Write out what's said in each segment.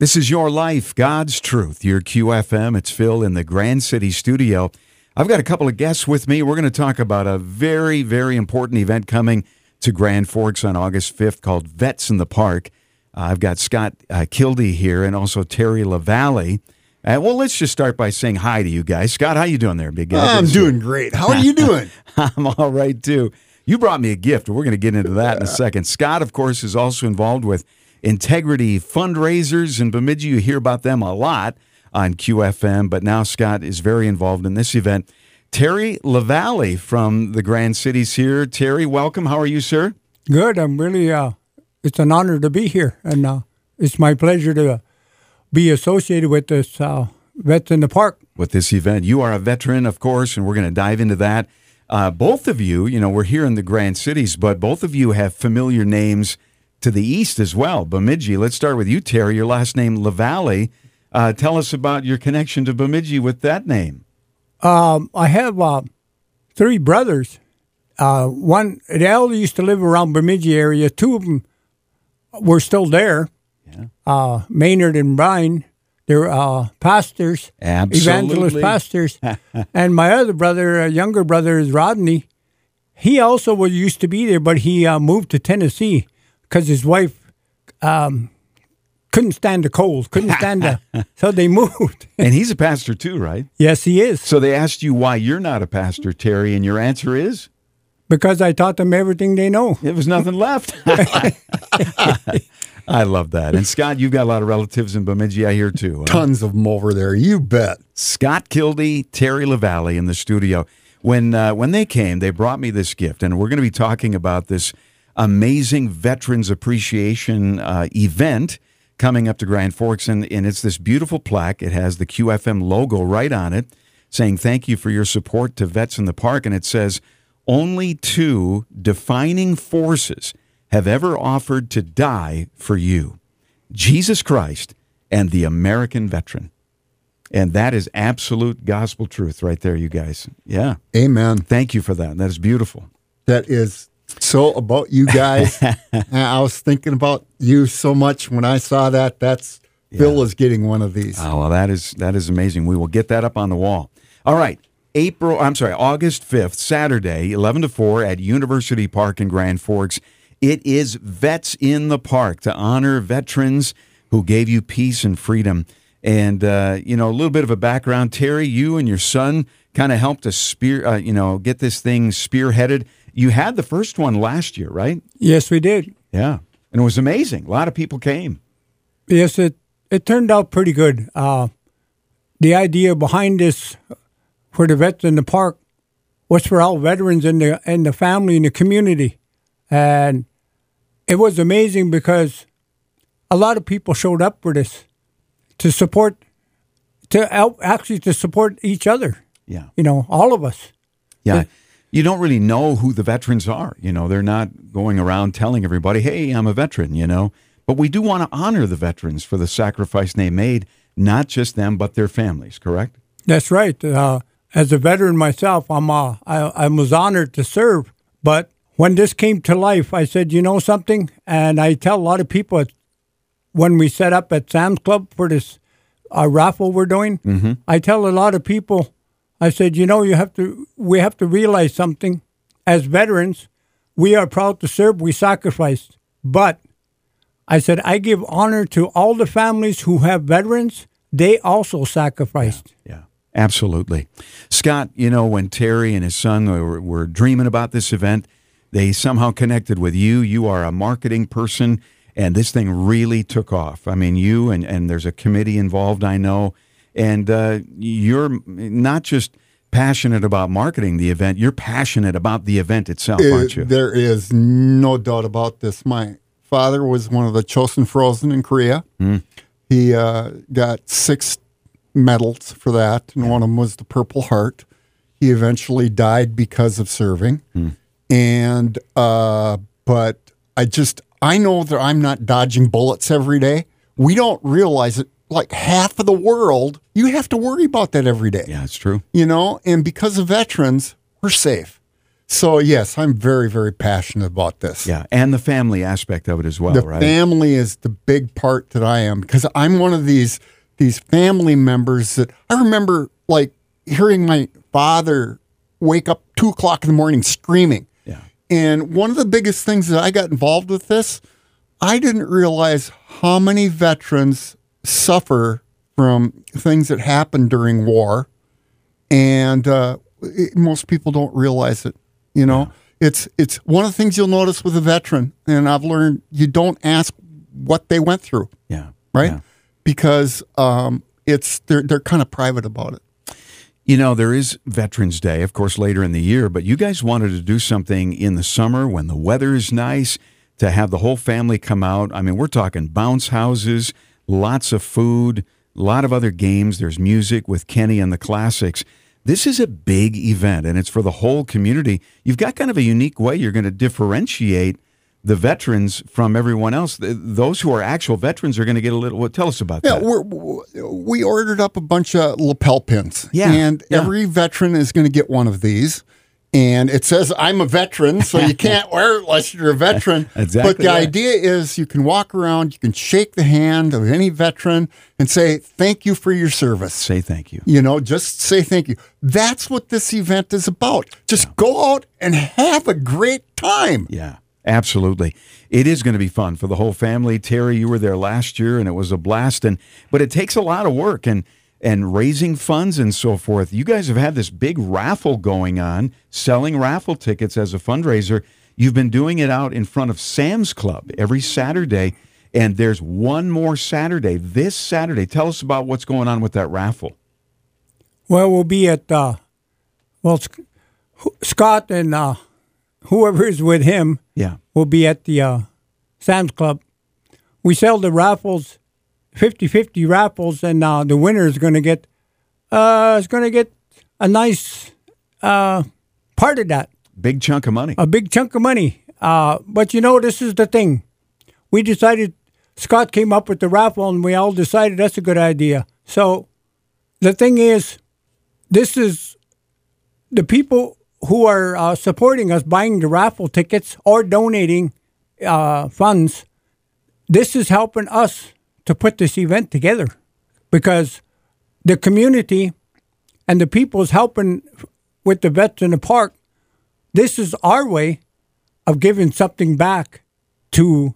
This is your life, God's truth. Your QFM. It's Phil in the Grand City studio. I've got a couple of guests with me. We're going to talk about a very, very important event coming to Grand Forks on August 5th called Vets in the Park. Uh, I've got Scott uh, Kilde here and also Terry LaValley. Uh, well, let's just start by saying hi to you guys. Scott, how you doing there, big guy? I'm doing great. How are you doing? I'm all right too. You brought me a gift. We're going to get into that in a second. Scott, of course, is also involved with Integrity Fundraisers in Bemidji. You hear about them a lot on QFM, but now Scott is very involved in this event. Terry LaValley from the Grand Cities here. Terry, welcome. How are you, sir? Good. I'm really. Uh, it's an honor to be here, and uh, it's my pleasure to be associated with this uh, Vets in the Park. With this event, you are a veteran, of course, and we're going to dive into that. Uh, both of you, you know, we're here in the Grand Cities, but both of you have familiar names to the east as well. Bemidji. Let's start with you, Terry. Your last name, LaValley. Uh, tell us about your connection to Bemidji with that name. Um, I have uh, three brothers. Uh, one, they all used to live around Bemidji area. Two of them were still there. Yeah. Uh, Maynard and Brian. They're uh, pastors, evangelist pastors. and my other brother, uh, younger brother, is Rodney. He also was used to be there, but he uh, moved to Tennessee because his wife um, couldn't stand the cold, couldn't stand the, so they moved. And he's a pastor too, right? yes, he is. So they asked you why you're not a pastor, Terry, and your answer is Because I taught them everything they know. it was nothing left. I love that. And Scott, you've got a lot of relatives in Bemidji, I hear too. huh? Tons of them over there. You bet. Scott Kilde, Terry LaValley in the studio. When uh, when they came, they brought me this gift, and we're going to be talking about this amazing Veterans Appreciation uh, event coming up to Grand Forks, and, and it's this beautiful plaque. It has the QFM logo right on it, saying thank you for your support to vets in the park, and it says only two defining forces have ever offered to die for you: Jesus Christ and the American veteran. And that is absolute gospel truth right there, you guys. Yeah. Amen. Thank you for that. That is beautiful. That is so about you guys. I was thinking about you so much when I saw that. That's Bill is getting one of these. Oh, well, that is that is amazing. We will get that up on the wall. All right. April, I'm sorry, August 5th, Saturday, 11 to 4 at University Park in Grand Forks. It is Vets in the Park to honor veterans who gave you peace and freedom. And, uh, you know, a little bit of a background. Terry, you and your son kind of helped us spear, uh, you know, get this thing spearheaded. You had the first one last year, right? Yes, we did. Yeah. And it was amazing. A lot of people came. Yes, it it turned out pretty good. Uh, the idea behind this for the vets in the park was for all veterans in the in the family and the community, and it was amazing because a lot of people showed up for this to support to help actually to support each other. Yeah. You know, all of us. Yeah. You don't really know who the veterans are. You know, they're not going around telling everybody, hey, I'm a veteran, you know. But we do want to honor the veterans for the sacrifice they made, not just them, but their families, correct? That's right. Uh, as a veteran myself, I'm uh, I, I was honored to serve. But when this came to life, I said, you know something, and I tell a lot of people at- when we set up at Sam's Club for this uh, raffle we're doing, I tell a lot of people, I said, you know, you have to we have to realize something. As veterans, we are proud to serve. We sacrificed, but I said, I give honor to all the families who have veterans. They also sacrificed. Yeah, absolutely. Scott, you know, when Terry and his son were, were dreaming about this event, they somehow connected with you. You are a marketing person, and this thing really took off. I mean, you and, and there's a committee involved, I know, and uh, you're not just passionate about marketing the event, you're passionate about the event itself, aren't Uh, you? There is no doubt about this. My father was one of the Chosen Frozen in Korea. Hmm. He uh, got six medals for that, and one of them was the Purple Heart. He eventually died because of serving. Hmm. And, uh, but I just, I know that I'm not dodging bullets every day. We don't realize it. Like half of the world, you have to worry about that every day Yeah, it's true. you know, and because of veterans, we're safe. So yes, I'm very, very passionate about this. Yeah, and the family aspect of it as well, the right? family is the big part that I am because I'm one of these these family members that I remember like hearing my father wake up two o'clock in the morning screaming. yeah. And one of the biggest things that I got involved with this, I didn't realize how many veterans suffer from things that happen during war, and uh, it- most people don't realize it. You know, it's it's one of the things you'll notice with a veteran, and I've learned you don't ask what they went through, Yeah. right? Yeah. Because um, it's they're they're kind of private about it. You know, there is Veterans Day, of course, later in the year, but you guys wanted to do something in the summer when the weather is nice to have the whole family come out. I mean, we're talking bounce houses, lots of food, a lot of other games. There's music with Kenny and the classics. This is a big event and it's for the whole community. You've got kind of a unique way you're going to differentiate the veterans from everyone else. Those who are actual veterans are going to get a little. Well, tell us about Yeah, that. we're, we ordered up a bunch of lapel pins. Yeah, And yeah. every veteran is going to get one of these. And it says, I'm a veteran, so you can't wear it unless you're a veteran. Exactly But the idea is you can walk around, you can shake the hand of any veteran and say, Thank you for your service. Say thank you. You know, just say thank you. That's what this event is about. Just go out and have a great time. Yeah, absolutely. It is going to be fun for the whole family. Terry, you were there last year, and it was a blast. And but it takes a lot of work and and raising funds and so forth. You guys have had this big raffle going on, selling raffle tickets as a fundraiser. You've been doing it out in front of Sam's Club every Saturday, and there's one more Saturday this Saturday. Tell us about what's going on with that raffle. Well, we'll be at uh, well, Scott and uh, whoever is with him Yeah, will be at the uh, Sam's Club. We sell the raffles, 50-50 raffles, and uh, the winner is going to get uh, is going to get a nice uh, part of that, big chunk of money. a big chunk of money. Uh, but you know, this is the thing. We decided. Scott came up with the raffle, and we all decided that's a good idea. So, the thing is, this is the people who are uh, supporting us buying the raffle tickets or donating uh, funds. This is helping us to put this event together because the community and the people is helping with the vets in the park. This is our way of giving something back to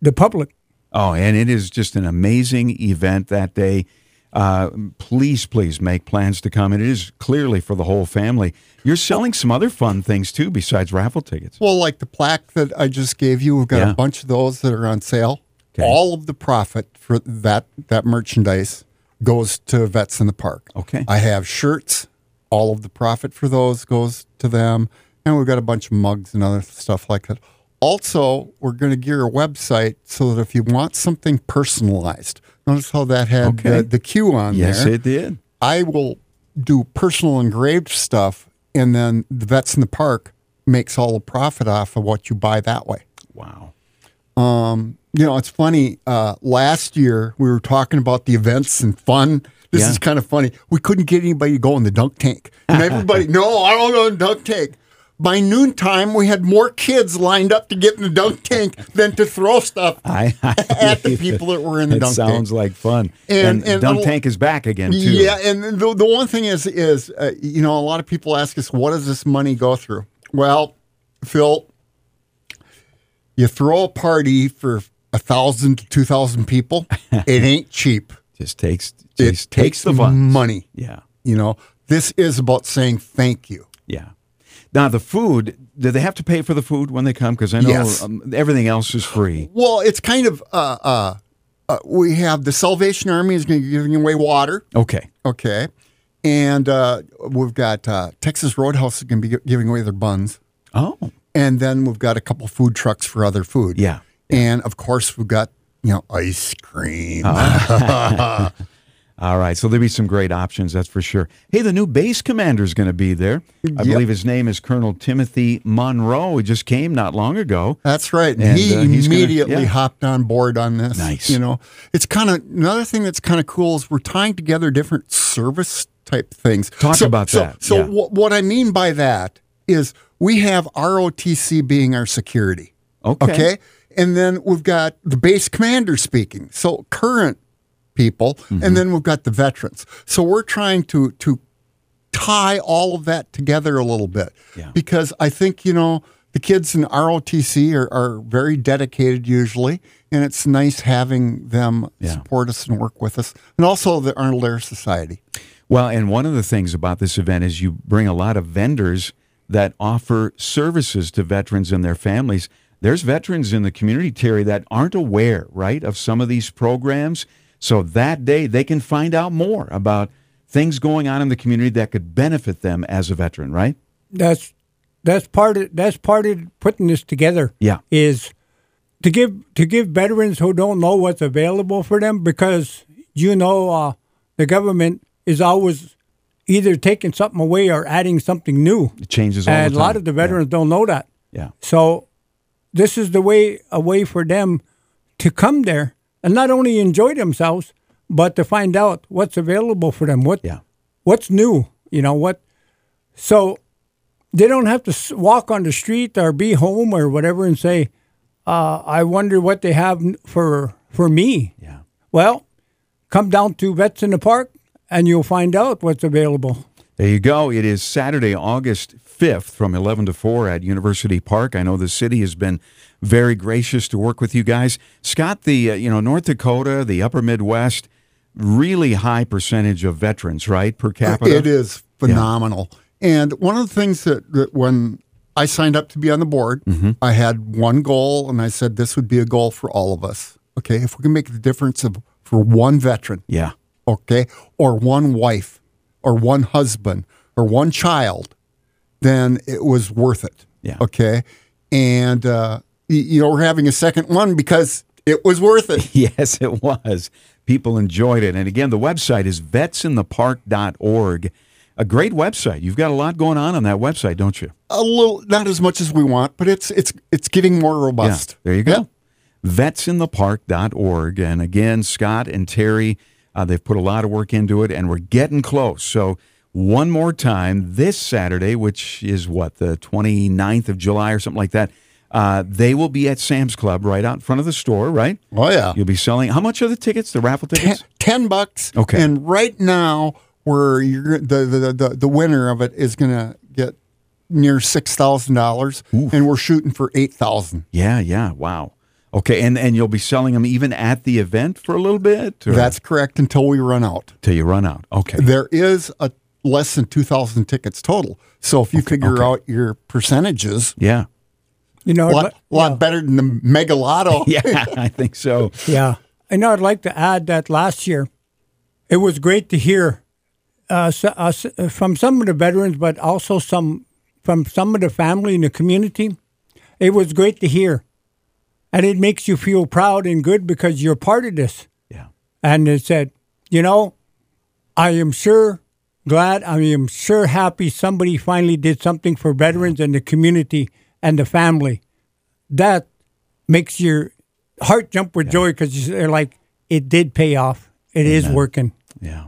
the public. Oh, and it is just an amazing event that day. Uh, please, please make plans to come. And it is clearly for the whole family. You're selling some other fun things too besides raffle tickets. Well, like the plaque that I just gave you, we've got Yeah. a bunch of those that are on sale. Okay. All of the profit for that that merchandise goes to vets in the park. Okay. I have shirts. All of the profit for those goes to them, and we've got a bunch of mugs and other stuff like that. Also, we're going to gear a website so that if you want something personalized, notice how that had Okay. the, the Q on Yes, there. Yes, it did. I will do personal engraved stuff, and then the vets in the park makes all the profit off of what you buy that way. Wow. Um, You know, it's funny. Uh, last year we were talking about the events and fun. This Yeah. is kind of funny. We couldn't get anybody to go in the dunk tank, and everybody, no, I don't go in the dunk tank. By noontime, we had more kids lined up to get in the dunk tank than to throw stuff I, I at the people that were in the dunk tank. sounds like fun. And- And, and Dunk Tank is back again too. Yeah, and the, the one thing is, is uh, you know, a lot of people ask us, what does this money go through? Well, Phil, you throw a party for a thousand to two thousand people, it ain't cheap. Just takes It just takes the fun. money. Yeah. You know, this is about saying thank you. Yeah. Now the food, do they have to pay for the food when they come? Because I know Yes. um, everything else is free. Well, it's kind of uh, uh, uh, we have the Salvation Army is going to be giving away water. Okay. Okay. And uh, we've got uh, Texas Roadhouse is going to be giving away their buns. Oh. And then we've got a couple food trucks for other food. Yeah. And of course, we've got, you know, ice cream. All right. So there'll be some great options, that's for sure. Hey, the new base commander is going to be there. I Yep. believe his name is Colonel Timothy Monroe. He just came not long ago. That's right. And, And, he uh, he's gonna- immediately yeah. hopped on board on this. Nice. You know, it's kind of another thing that's kind of cool is we're tying together different service type things. Talk So- about so, that, So yeah. what, what I mean by that is we have ROTC being our security. Okay. Okay. And then we've got the base commander speaking. So current people, Mm-hmm. and then we've got the veterans. So we're trying to to tie all of that together a little bit. Yeah. Because I think, you know, the kids in ROTC are, are very dedicated usually, and it's nice having them Yeah. support us and work with us. And also the Arnold Air Society. Well, and one of the things about this event is you bring a lot of vendors that offer services to veterans and their families. There's veterans in the community, Terry, that aren't aware, right, of some of these programs. So that day they can find out more about things going on in the community that could benefit them as a veteran, right? That's that's part of that's part of putting this together. Yeah. is to give to give veterans who don't know what's available for them because you know uh, the government is always either taking something away or adding something new, It changes all and a lot of the veterans don't know that. Yeah. So this is the way a way for them to come there and not only enjoy themselves, but to find out what's available for them. What Yeah. what's new? You know what? So they don't have to walk on the street or be home or whatever and say, uh, "I wonder what they have for for me." Yeah. Well, come down to Vets in the Park and you'll find out what's available. There you go. It is Saturday, August 5th from 11 to 4 at University Park. I know the city has been very gracious to work with you guys. Scott, the uh, you know North Dakota, the upper Midwest, really high percentage of veterans, right, per capita? It is phenomenal. And one of the things that, that when I signed up to be on the board, Mm-hmm. I had one goal, and I said this would be a goal for all of us. Okay, if we can make the difference of for one veteran, Yeah. okay, or one wife, or one husband, or one child, then it was worth it. Yeah. Okay, and uh, you know we're having a second one because it was worth it. Yes, it was. People enjoyed it. And again, the website is vetsinthepark.org. A great website. You've got a lot going on on that website, don't you? a little, not as much as we want, but it's it's it's getting more robust. Yeah, there you go. Yeah. Vetsinthepark.org. And again, Scott and Terry, uh, they've put a lot of work into it, and we're getting close. So, one more time, this Saturday, which is what, the 29th of July or something like that, uh, they will be at Sam's Club right out in front of the store, right? Oh yeah. You'll be selling, how much are the tickets, the raffle tickets? 10 bucks. Okay. And right now, where you're the the, the, the winner of it is going to get near six thousand dollars, and we're shooting for eight thousand. Yeah, yeah. Wow. Okay, and and you'll be selling them even at the event for a little bit? or- That's correct until we run out. till you run out. Okay. There is a less than two thousand tickets total. So if you figure okay. out your percentages, Yeah. You know, a lot, but- lot better than the mega lotto. Yeah, I think so. Yeah. I know I'd like to add that last year, it was great to hear uh, s- uh, uh, from some of the veterans, but also some from some of the family in the community. It was great to hear. And it makes you feel proud and good because you're part of this. Yeah. And it said, you know, I am sure glad, I am sure happy somebody finally did something for veterans and the community and the family. That makes your heart jump with joy because you're like, it did pay off. It is working. Yeah.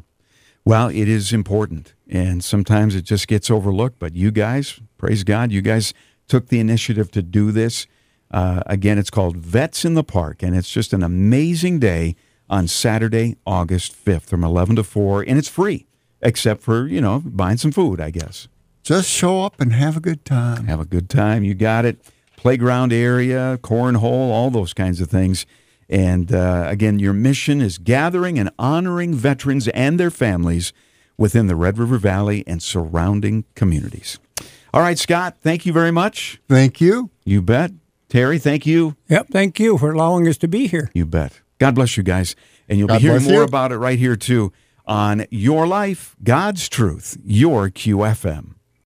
Well, it is important. And sometimes it just gets overlooked. But you guys, praise God, you guys took the initiative to do this. Uh, again, it's called Vets in the Park. And it's just an amazing day on Saturday, August 5th from 11 to 4. And it's free, except for, you know, buying some food, I guess. Just show up and have a good time. Have a good time. You got it. Playground area, cornhole, all those kinds of things. And uh, again, your mission is gathering and honoring veterans and their families within the Red River Valley and surrounding communities. All right, Scott, thank you very much. Thank you. You bet. Terry, thank you. Yep. Thank you for allowing us to be here. You bet. God bless you guys. And you'll God be hearing more you. about it right here, too, on Your Life, God's Truth, your QFM.